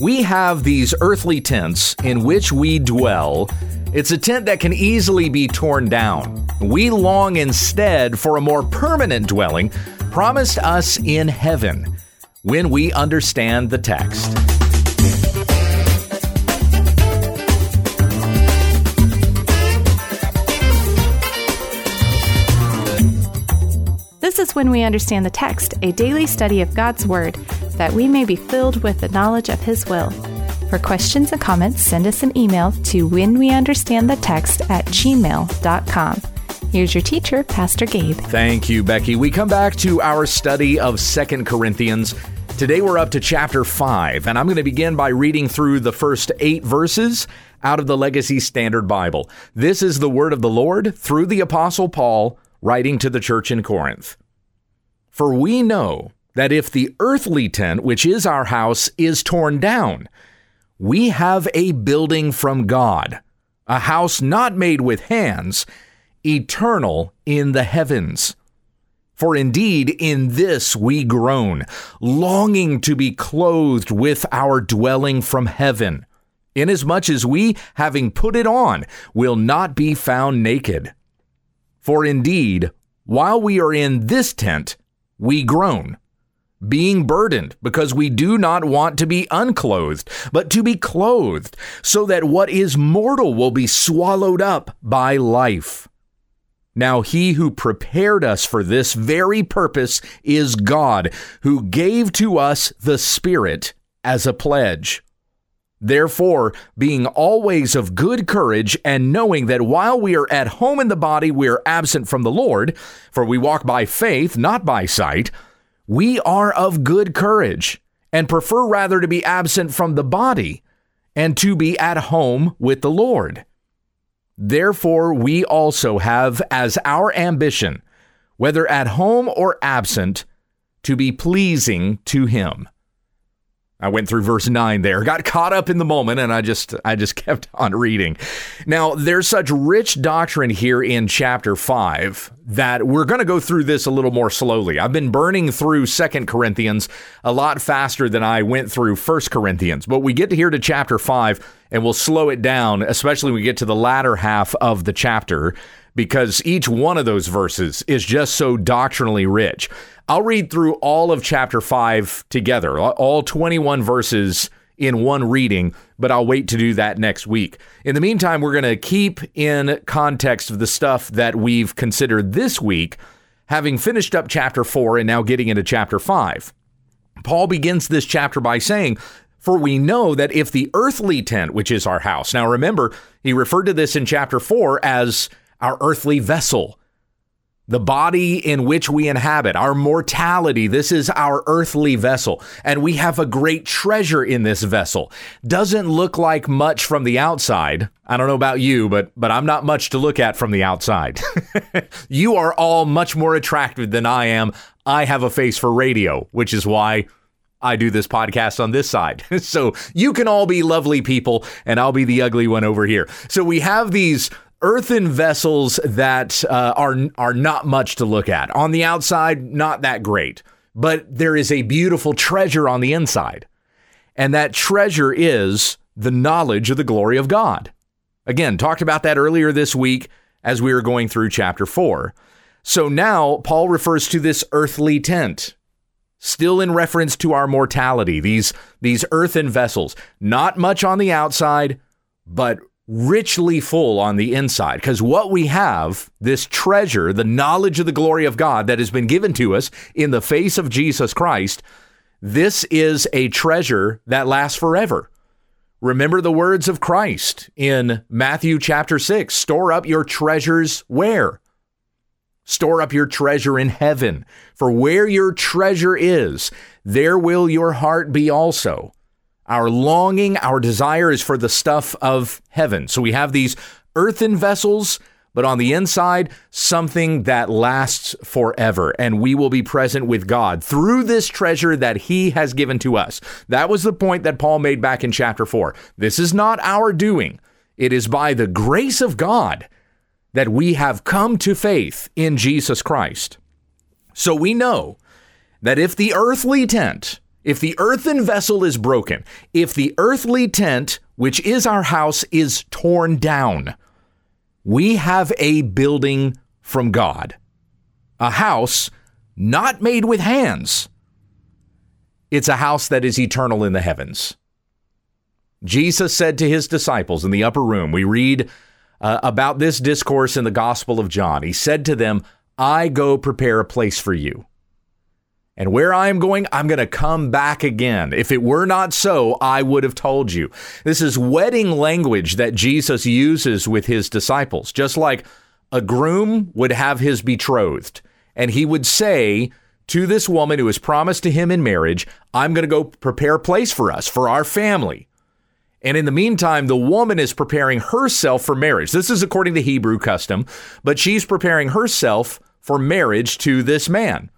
We have these earthly tents in which we dwell. It's a tent that can easily be torn down. We long instead for a more permanent dwelling promised us in heaven when we understand the text. This is when we understand the text, a daily study of God's Word, that we may be filled with the knowledge of His will. For questions and comments, send us an email to whenweunderstandthetext at gmail.com. Here's your teacher, Pastor Gabe. Thank you, Becky. We come back to our study of Second Corinthians. Today we're up to chapter 5, and I'm going to begin by reading through the first eight verses out of the Legacy Standard Bible. This is the word of the Lord through the Apostle Paul writing to the church in Corinth. For we know that if the earthly tent, which is our house, is torn down, we have a building from God, a house not made with hands, eternal in the heavens. For indeed, in this we groan, longing to be clothed with our dwelling from heaven, inasmuch as we, having put it on, will not be found naked. For indeed, while we are in this tent, we groan, being burdened, because we do not want to be unclothed, but to be clothed, so that what is mortal will be swallowed up by life. Now, he who prepared us for this very purpose is God, who gave to us the Spirit as a pledge. Therefore, being always of good courage, and knowing that while we are at home in the body, we are absent from the Lord, for we walk by faith, not by sight, we are of good courage, and prefer rather to be absent from the body, and to be at home with the Lord. Therefore, we also have as our ambition, whether at home or absent, to be pleasing to Him. I went through verse 9 there, got caught up in the moment and I just I just kept on reading. Now, there's such rich doctrine here in chapter 5 that we're going to go through this a little more slowly. I've been burning through Second Corinthians a lot faster than I went through First Corinthians. But we get here to chapter 5 and we'll slow it down, especially when we get to the latter half of the chapter because each one of those verses is just so doctrinally rich. I'll read through all of chapter 5 together, all 21 verses in one reading, but I'll wait to do that next week. In the meantime, we're going to keep in context of the stuff that we've considered this week, having finished up chapter 4 and now getting into chapter 5. Paul begins this chapter by saying, For we know that if the earthly tent, which is our house, now remember, he referred to this in chapter 4 as our earthly vessel, the body in which we inhabit, our mortality. This is our earthly vessel. And we have a great treasure in this vessel. Doesn't look like much from the outside. I don't know about you, but but I'm not much to look at from the outside. you are all much more attractive than I am. I have a face for radio, which is why I do this podcast on this side. so you can all be lovely people and I'll be the ugly one over here. So we have these earthen vessels that uh, are are not much to look at. On the outside, not that great, but there is a beautiful treasure on the inside, and that treasure is the knowledge of the glory of God. Again, talked about that earlier this week as we were going through chapter four. So now Paul refers to this earthly tent. Still in reference to our mortality, these, these earthen vessels, not much on the outside, but richly full on the inside. Because what we have, this treasure, the knowledge of the glory of God that has been given to us in the face of Jesus Christ, this is a treasure that lasts forever. Remember the words of Christ in Matthew chapter 6 store up your treasures where? Store up your treasure in heaven, for where your treasure is, there will your heart be also. Our longing, our desire is for the stuff of heaven. So we have these earthen vessels, but on the inside, something that lasts forever. And we will be present with God through this treasure that He has given to us. That was the point that Paul made back in chapter 4. This is not our doing, it is by the grace of God that we have come to faith in Jesus Christ. So we know that if the earthly tent, if the earthen vessel is broken, if the earthly tent, which is our house, is torn down, we have a building from God, a house not made with hands. It's a house that is eternal in the heavens. Jesus said to his disciples in the upper room, we read uh, about this discourse in the Gospel of John. He said to them, I go prepare a place for you. And where I am going, I'm going to come back again. If it were not so, I would have told you. This is wedding language that Jesus uses with his disciples, just like a groom would have his betrothed. And he would say to this woman who is promised to him in marriage, I'm going to go prepare a place for us, for our family. And in the meantime, the woman is preparing herself for marriage. This is according to Hebrew custom, but she's preparing herself for marriage to this man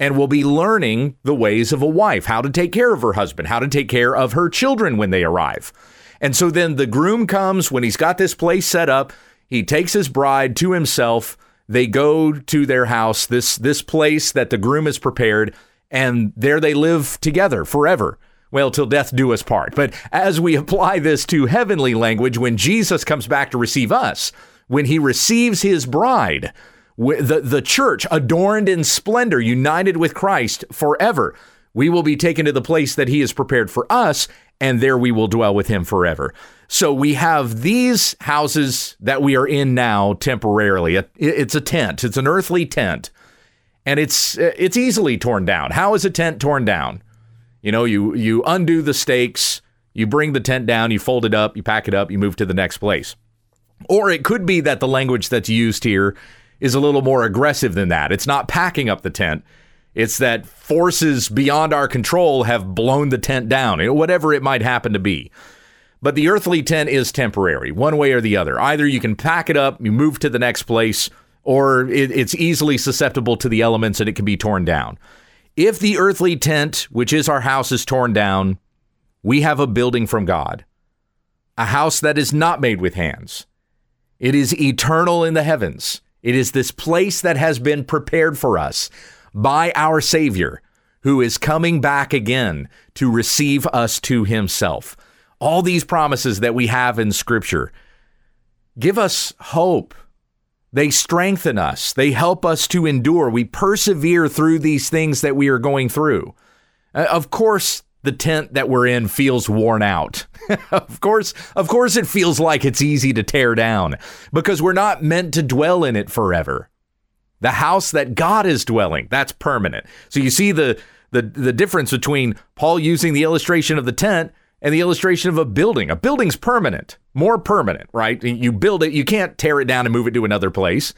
and will be learning the ways of a wife, how to take care of her husband, how to take care of her children when they arrive. And so then the groom comes when he's got this place set up, he takes his bride to himself. They go to their house, this this place that the groom has prepared, and there they live together forever well, till death do us part. But as we apply this to heavenly language, when Jesus comes back to receive us, when he receives his bride, the, the church adorned in splendor, united with Christ forever, we will be taken to the place that he has prepared for us, and there we will dwell with him forever. So we have these houses that we are in now temporarily. It's a tent, it's an earthly tent, and it's it's easily torn down. How is a tent torn down? You know, you you undo the stakes, you bring the tent down, you fold it up, you pack it up, you move to the next place. Or it could be that the language that's used here is a little more aggressive than that. It's not packing up the tent. It's that forces beyond our control have blown the tent down, whatever it might happen to be. But the earthly tent is temporary, one way or the other. Either you can pack it up, you move to the next place, or it, it's easily susceptible to the elements and it can be torn down. If the earthly tent, which is our house, is torn down, we have a building from God, a house that is not made with hands. It is eternal in the heavens. It is this place that has been prepared for us by our Savior, who is coming back again to receive us to himself. All these promises that we have in Scripture give us hope they strengthen us. They help us to endure. We persevere through these things that we are going through. Uh, of course, the tent that we're in feels worn out. of course, of course it feels like it's easy to tear down because we're not meant to dwell in it forever. The house that God is dwelling, that's permanent. So you see the the the difference between Paul using the illustration of the tent and the illustration of a building. A building's permanent, more permanent, right? You build it, you can't tear it down and move it to another place.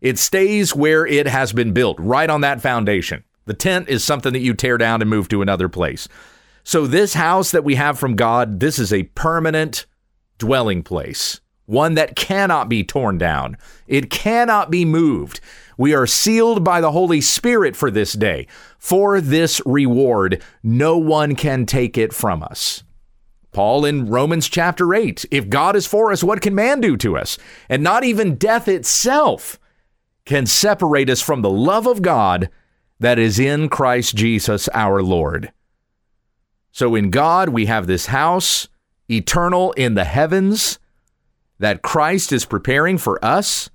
It stays where it has been built, right on that foundation. The tent is something that you tear down and move to another place. So, this house that we have from God, this is a permanent dwelling place, one that cannot be torn down, it cannot be moved. We are sealed by the Holy Spirit for this day. For this reward, no one can take it from us. Paul in Romans chapter 8 If God is for us, what can man do to us? And not even death itself can separate us from the love of God that is in Christ Jesus our Lord. So in God, we have this house eternal in the heavens that Christ is preparing for us.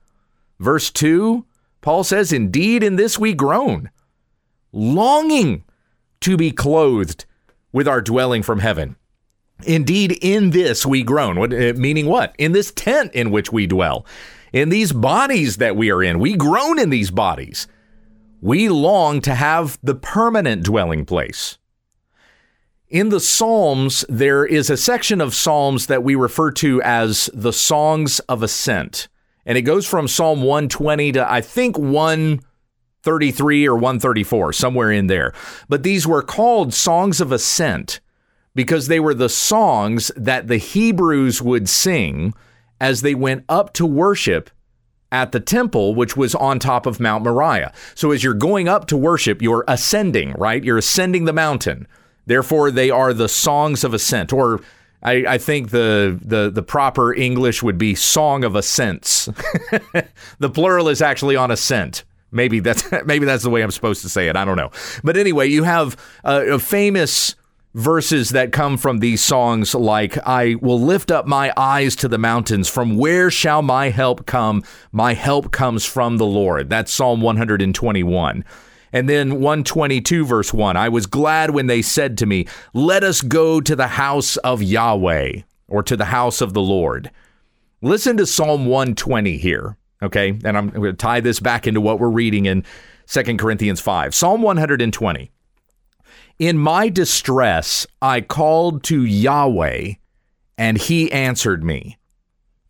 Verse 2, Paul says, Indeed, in this we groan, longing to be clothed with our dwelling from heaven. Indeed, in this we groan. What, uh, meaning what? In this tent in which we dwell, in these bodies that we are in, we groan in these bodies. We long to have the permanent dwelling place. In the Psalms, there is a section of Psalms that we refer to as the Songs of Ascent. And it goes from Psalm 120 to, I think, 133 or 134, somewhere in there. But these were called Songs of Ascent because they were the songs that the Hebrews would sing as they went up to worship at the temple, which was on top of Mount Moriah. So as you're going up to worship, you're ascending, right? You're ascending the mountain. Therefore, they are the songs of ascent, or I, I think the, the the proper English would be song of ascents. the plural is actually on ascent Maybe that's maybe that's the way I'm supposed to say it. I don't know. But anyway, you have uh, famous verses that come from these songs like I will lift up my eyes to the mountains from where shall my help come my help comes from the Lord that's Psalm 121 and then 122 verse 1 I was glad when they said to me let us go to the house of Yahweh or to the house of the Lord listen to Psalm 120 here okay? And I'm going to tie this back into what we're reading in 2 Corinthians 5 Psalm 120 in my distress, I called to Yahweh, and he answered me.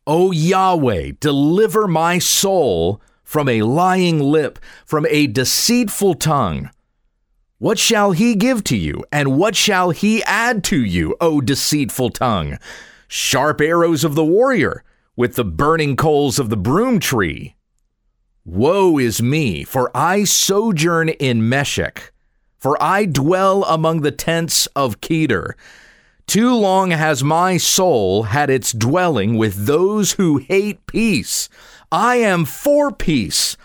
O Yahweh, deliver my soul from a lying lip, from a deceitful tongue. What shall he give to you, and what shall he add to you, O deceitful tongue? Sharp arrows of the warrior, with the burning coals of the broom tree. Woe is me, for I sojourn in Meshech for I dwell among the tents of Kedar. Too long has my soul had its dwelling with those who hate peace. I am for peace,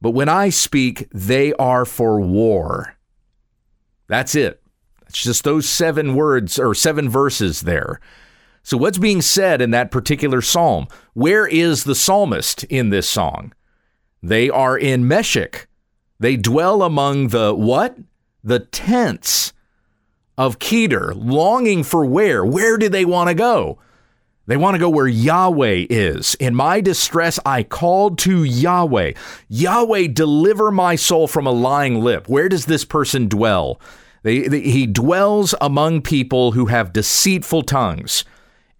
but when I speak, they are for war. That's it. It's just those seven words or seven verses there. So, what's being said in that particular psalm? Where is the psalmist in this song? They are in Meshech. They dwell among the what? the tents of Kedar, longing for where? Where do they want to go? They want to go where Yahweh is. In my distress, I called to Yahweh. Yahweh, deliver my soul from a lying lip. Where does this person dwell? They, they, he dwells among people who have deceitful tongues.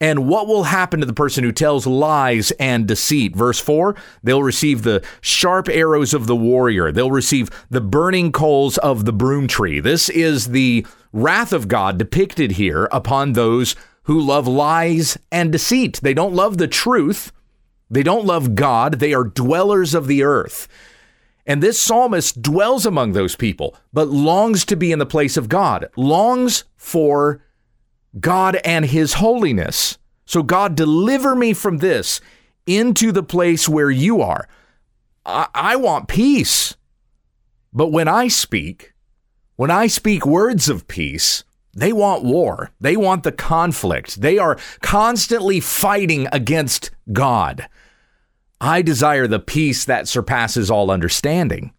And what will happen to the person who tells lies and deceit? Verse 4 they'll receive the sharp arrows of the warrior, they'll receive the burning coals of the broom tree. This is the wrath of God depicted here upon those who love lies and deceit. They don't love the truth, they don't love God, they are dwellers of the earth. And this psalmist dwells among those people, but longs to be in the place of God, longs for God and his holiness. So, God, deliver me from this into the place where you are. I, I want peace. But when I speak, when I speak words of peace, they want war. They want the conflict. They are constantly fighting against God. I desire the peace that surpasses all understanding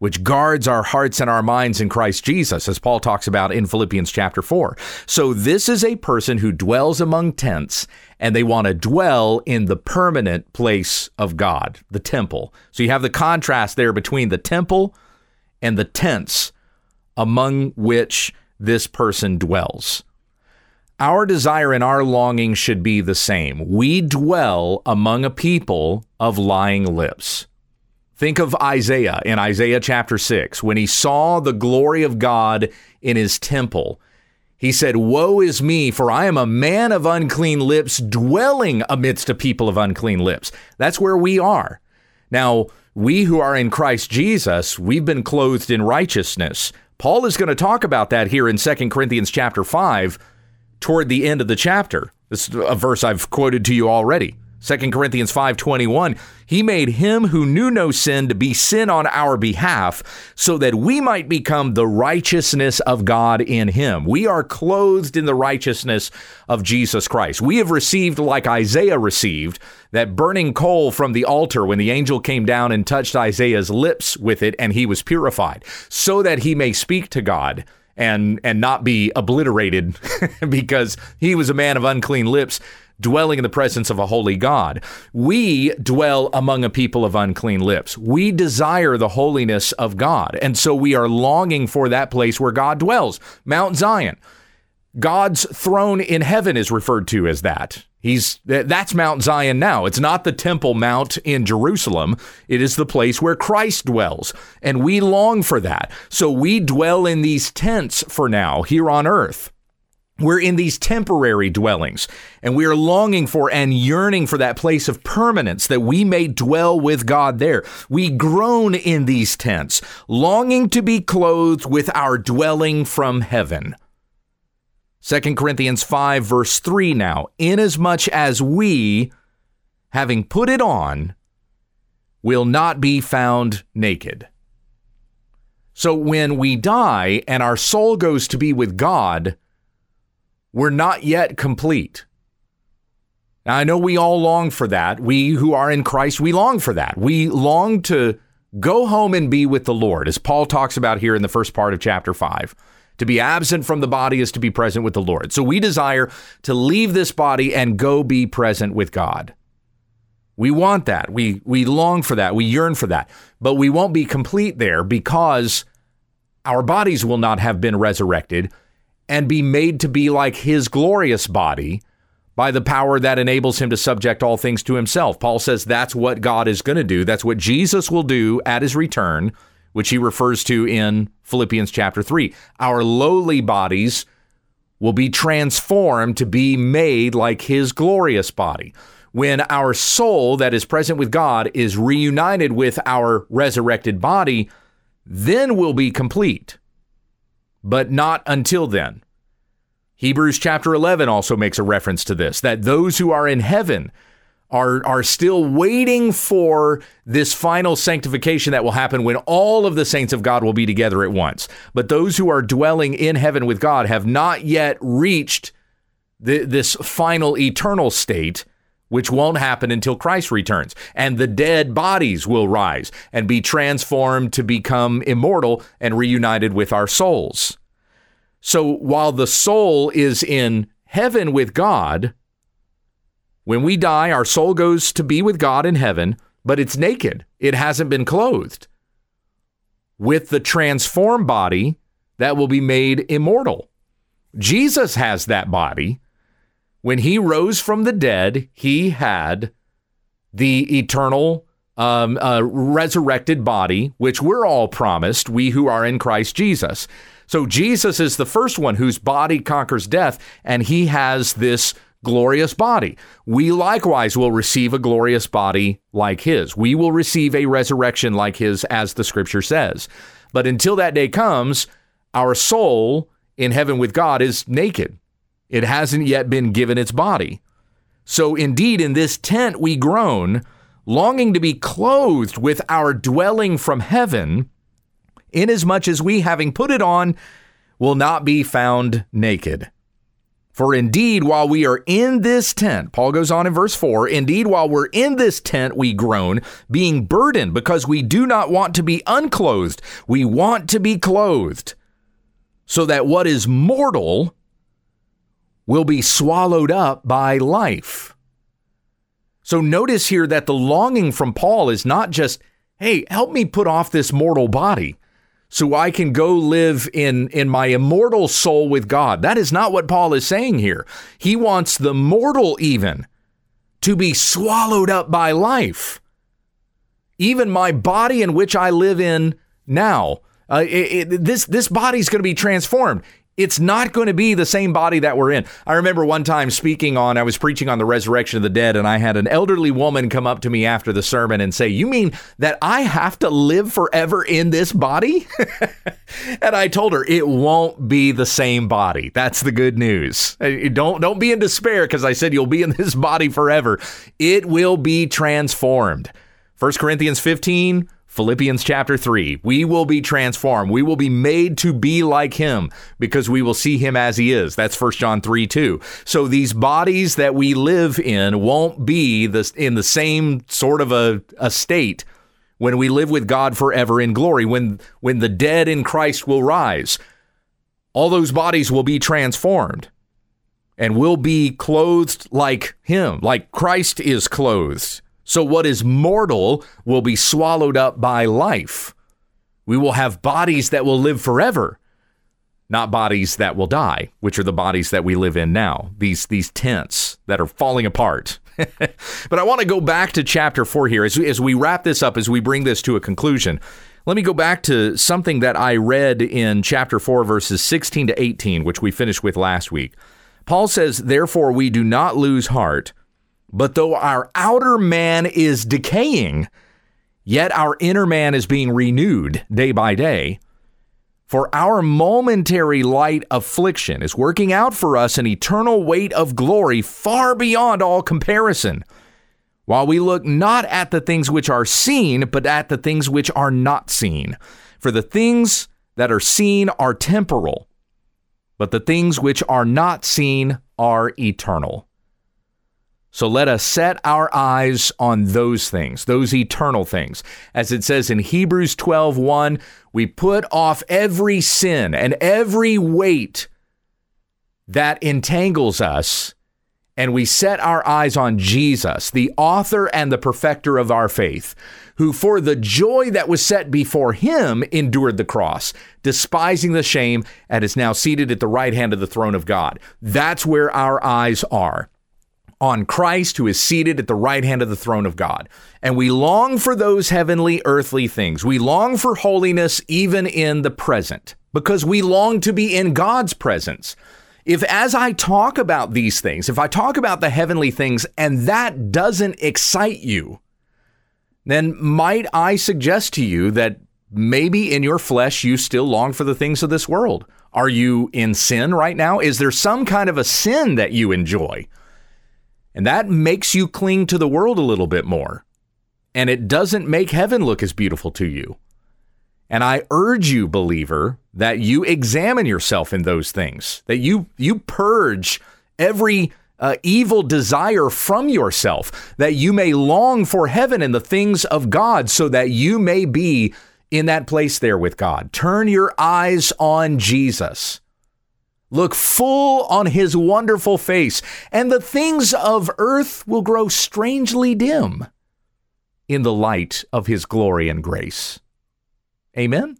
which guards our hearts and our minds in Christ Jesus, as Paul talks about in Philippians chapter 4. So, this is a person who dwells among tents, and they want to dwell in the permanent place of God, the temple. So, you have the contrast there between the temple and the tents among which this person dwells. Our desire and our longing should be the same. We dwell among a people of lying lips. Think of Isaiah in Isaiah chapter 6 when he saw the glory of God in his temple. He said, Woe is me, for I am a man of unclean lips, dwelling amidst a people of unclean lips. That's where we are. Now, we who are in Christ Jesus, we've been clothed in righteousness. Paul is going to talk about that here in 2 Corinthians chapter 5 toward the end of the chapter. This is a verse I've quoted to you already. 2 Corinthians 5:21 He made him who knew no sin to be sin on our behalf so that we might become the righteousness of God in him. We are clothed in the righteousness of Jesus Christ. We have received like Isaiah received that burning coal from the altar when the angel came down and touched Isaiah's lips with it and he was purified so that he may speak to God and and not be obliterated because he was a man of unclean lips dwelling in the presence of a holy God. We dwell among a people of unclean lips. We desire the holiness of God. And so we are longing for that place where God dwells, Mount Zion. God's throne in heaven is referred to as that. He's that's Mount Zion now. It's not the Temple Mount in Jerusalem. It is the place where Christ dwells, and we long for that. So we dwell in these tents for now here on earth. We're in these temporary dwellings, and we are longing for and yearning for that place of permanence that we may dwell with God there. We groan in these tents, longing to be clothed with our dwelling from heaven. 2 Corinthians 5, verse 3 now, inasmuch as we, having put it on, will not be found naked. So when we die and our soul goes to be with God, we're not yet complete. Now, I know we all long for that. We who are in Christ, we long for that. We long to go home and be with the Lord, as Paul talks about here in the first part of chapter 5. To be absent from the body is to be present with the Lord. So we desire to leave this body and go be present with God. We want that. We we long for that. We yearn for that. But we won't be complete there because our bodies will not have been resurrected and be made to be like his glorious body by the power that enables him to subject all things to himself. Paul says that's what God is going to do. That's what Jesus will do at his return which he refers to in Philippians chapter 3. Our lowly bodies will be transformed to be made like his glorious body. When our soul that is present with God is reunited with our resurrected body, then we'll be complete. But not until then. Hebrews chapter 11 also makes a reference to this that those who are in heaven are are still waiting for this final sanctification that will happen when all of the saints of God will be together at once. But those who are dwelling in heaven with God have not yet reached the, this final eternal state which won't happen until Christ returns. And the dead bodies will rise and be transformed to become immortal and reunited with our souls. So while the soul is in heaven with God, when we die, our soul goes to be with God in heaven, but it's naked. It hasn't been clothed with the transformed body that will be made immortal. Jesus has that body. When he rose from the dead, he had the eternal um, uh, resurrected body, which we're all promised, we who are in Christ Jesus. So Jesus is the first one whose body conquers death, and he has this glorious body. We likewise will receive a glorious body like his. We will receive a resurrection like his, as the scripture says. But until that day comes, our soul in heaven with God is naked. It hasn't yet been given its body. So indeed, in this tent we groan, longing to be clothed with our dwelling from heaven, inasmuch as we, having put it on, will not be found naked. For indeed, while we are in this tent, Paul goes on in verse 4 indeed, while we're in this tent, we groan, being burdened because we do not want to be unclothed. We want to be clothed, so that what is mortal will be swallowed up by life. So notice here that the longing from Paul is not just, hey, help me put off this mortal body so I can go live in, in my immortal soul with God. That is not what Paul is saying here. He wants the mortal even to be swallowed up by life. Even my body in which I live in now, uh, it, it, this this body's going to be transformed it's not going to be the same body that we're in. I remember one time speaking on, I was preaching on the resurrection of the dead, and I had an elderly woman come up to me after the sermon and say, You mean that I have to live forever in this body? and I told her, It won't be the same body. That's the good news. Uh, don't, don't be in despair because I said you'll be in this body forever. It will be transformed. 1 Corinthians 15, Philippians chapter 3, we will be transformed. We will be made to be like him because we will see him as he is. That's 1 John 3 2. So these bodies that we live in won't be the, in the same sort of a, a state when we live with God forever in glory, when, when the dead in Christ will rise. All those bodies will be transformed and will be clothed like him, like Christ is clothed. So what is mortal will be swallowed up by life. We will have bodies that will live forever, not bodies that will die, which are the bodies that we live in now. These these tents that are falling apart. but I want to go back to chapter 4 here as, as we wrap this up as we bring this to a conclusion. Let me go back to something that I read in chapter 4 verses 16 to 18 which we finished with last week. Paul says, "Therefore we do not lose heart." But though our outer man is decaying, yet our inner man is being renewed day by day. For our momentary light affliction is working out for us an eternal weight of glory far beyond all comparison while we look not at the things which are seen, but at the things which are not seen. For the things that are seen are temporal, but the things which are not seen are eternal. So let us set our eyes on those things, those eternal things. As it says in Hebrews 12:1, we put off every sin and every weight that entangles us and we set our eyes on Jesus, the author and the perfecter of our faith, who for the joy that was set before him endured the cross, despising the shame, and is now seated at the right hand of the throne of God. That's where our eyes are. On Christ, who is seated at the right hand of the throne of God. And we long for those heavenly, earthly things. We long for holiness even in the present because we long to be in God's presence if as I talk about these things, if I talk about the heavenly things and that doesn't excite you, then might I suggest to you that maybe in your flesh you still long for the things of this world? Are you in sin right now? Is there some kind of a sin that you enjoy? And that makes you cling to the world a little bit more. And it doesn't make heaven look as beautiful to you. And I urge you, believer, that you examine yourself in those things, that you you purge every uh, evil desire from yourself, that you may long for heaven and the things of God, so that you may be in that place there with God. Turn your eyes on Jesus. Look full on his wonderful face, and the things of earth will grow strangely dim in the light of his glory and grace. Amen.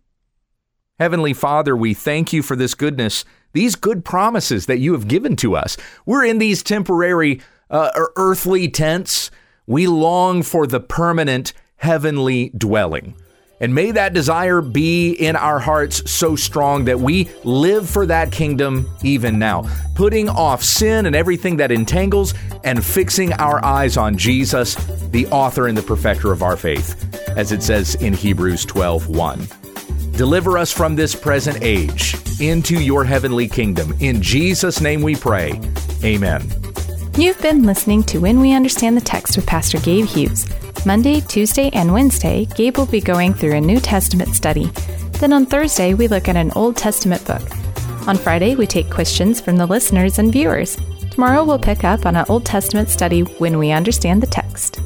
Heavenly Father, we thank you for this goodness, these good promises that you have given to us. We're in these temporary uh, earthly tents. We long for the permanent heavenly dwelling. And may that desire be in our hearts so strong that we live for that kingdom even now, putting off sin and everything that entangles and fixing our eyes on Jesus, the author and the perfecter of our faith, as it says in Hebrews 12:1. Deliver us from this present age into your heavenly kingdom. In Jesus' name we pray. Amen. You've been listening to When We Understand the Text with Pastor Gabe Hughes. Monday, Tuesday, and Wednesday, Gabe will be going through a New Testament study. Then on Thursday, we look at an Old Testament book. On Friday, we take questions from the listeners and viewers. Tomorrow, we'll pick up on an Old Testament study when we understand the text.